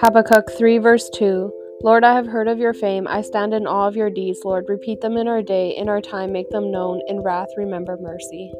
Habakkuk 3, verse 2 Lord, I have heard of your fame. I stand in awe of your deeds, Lord. Repeat them in our day. In our time, make them known. In wrath, remember mercy.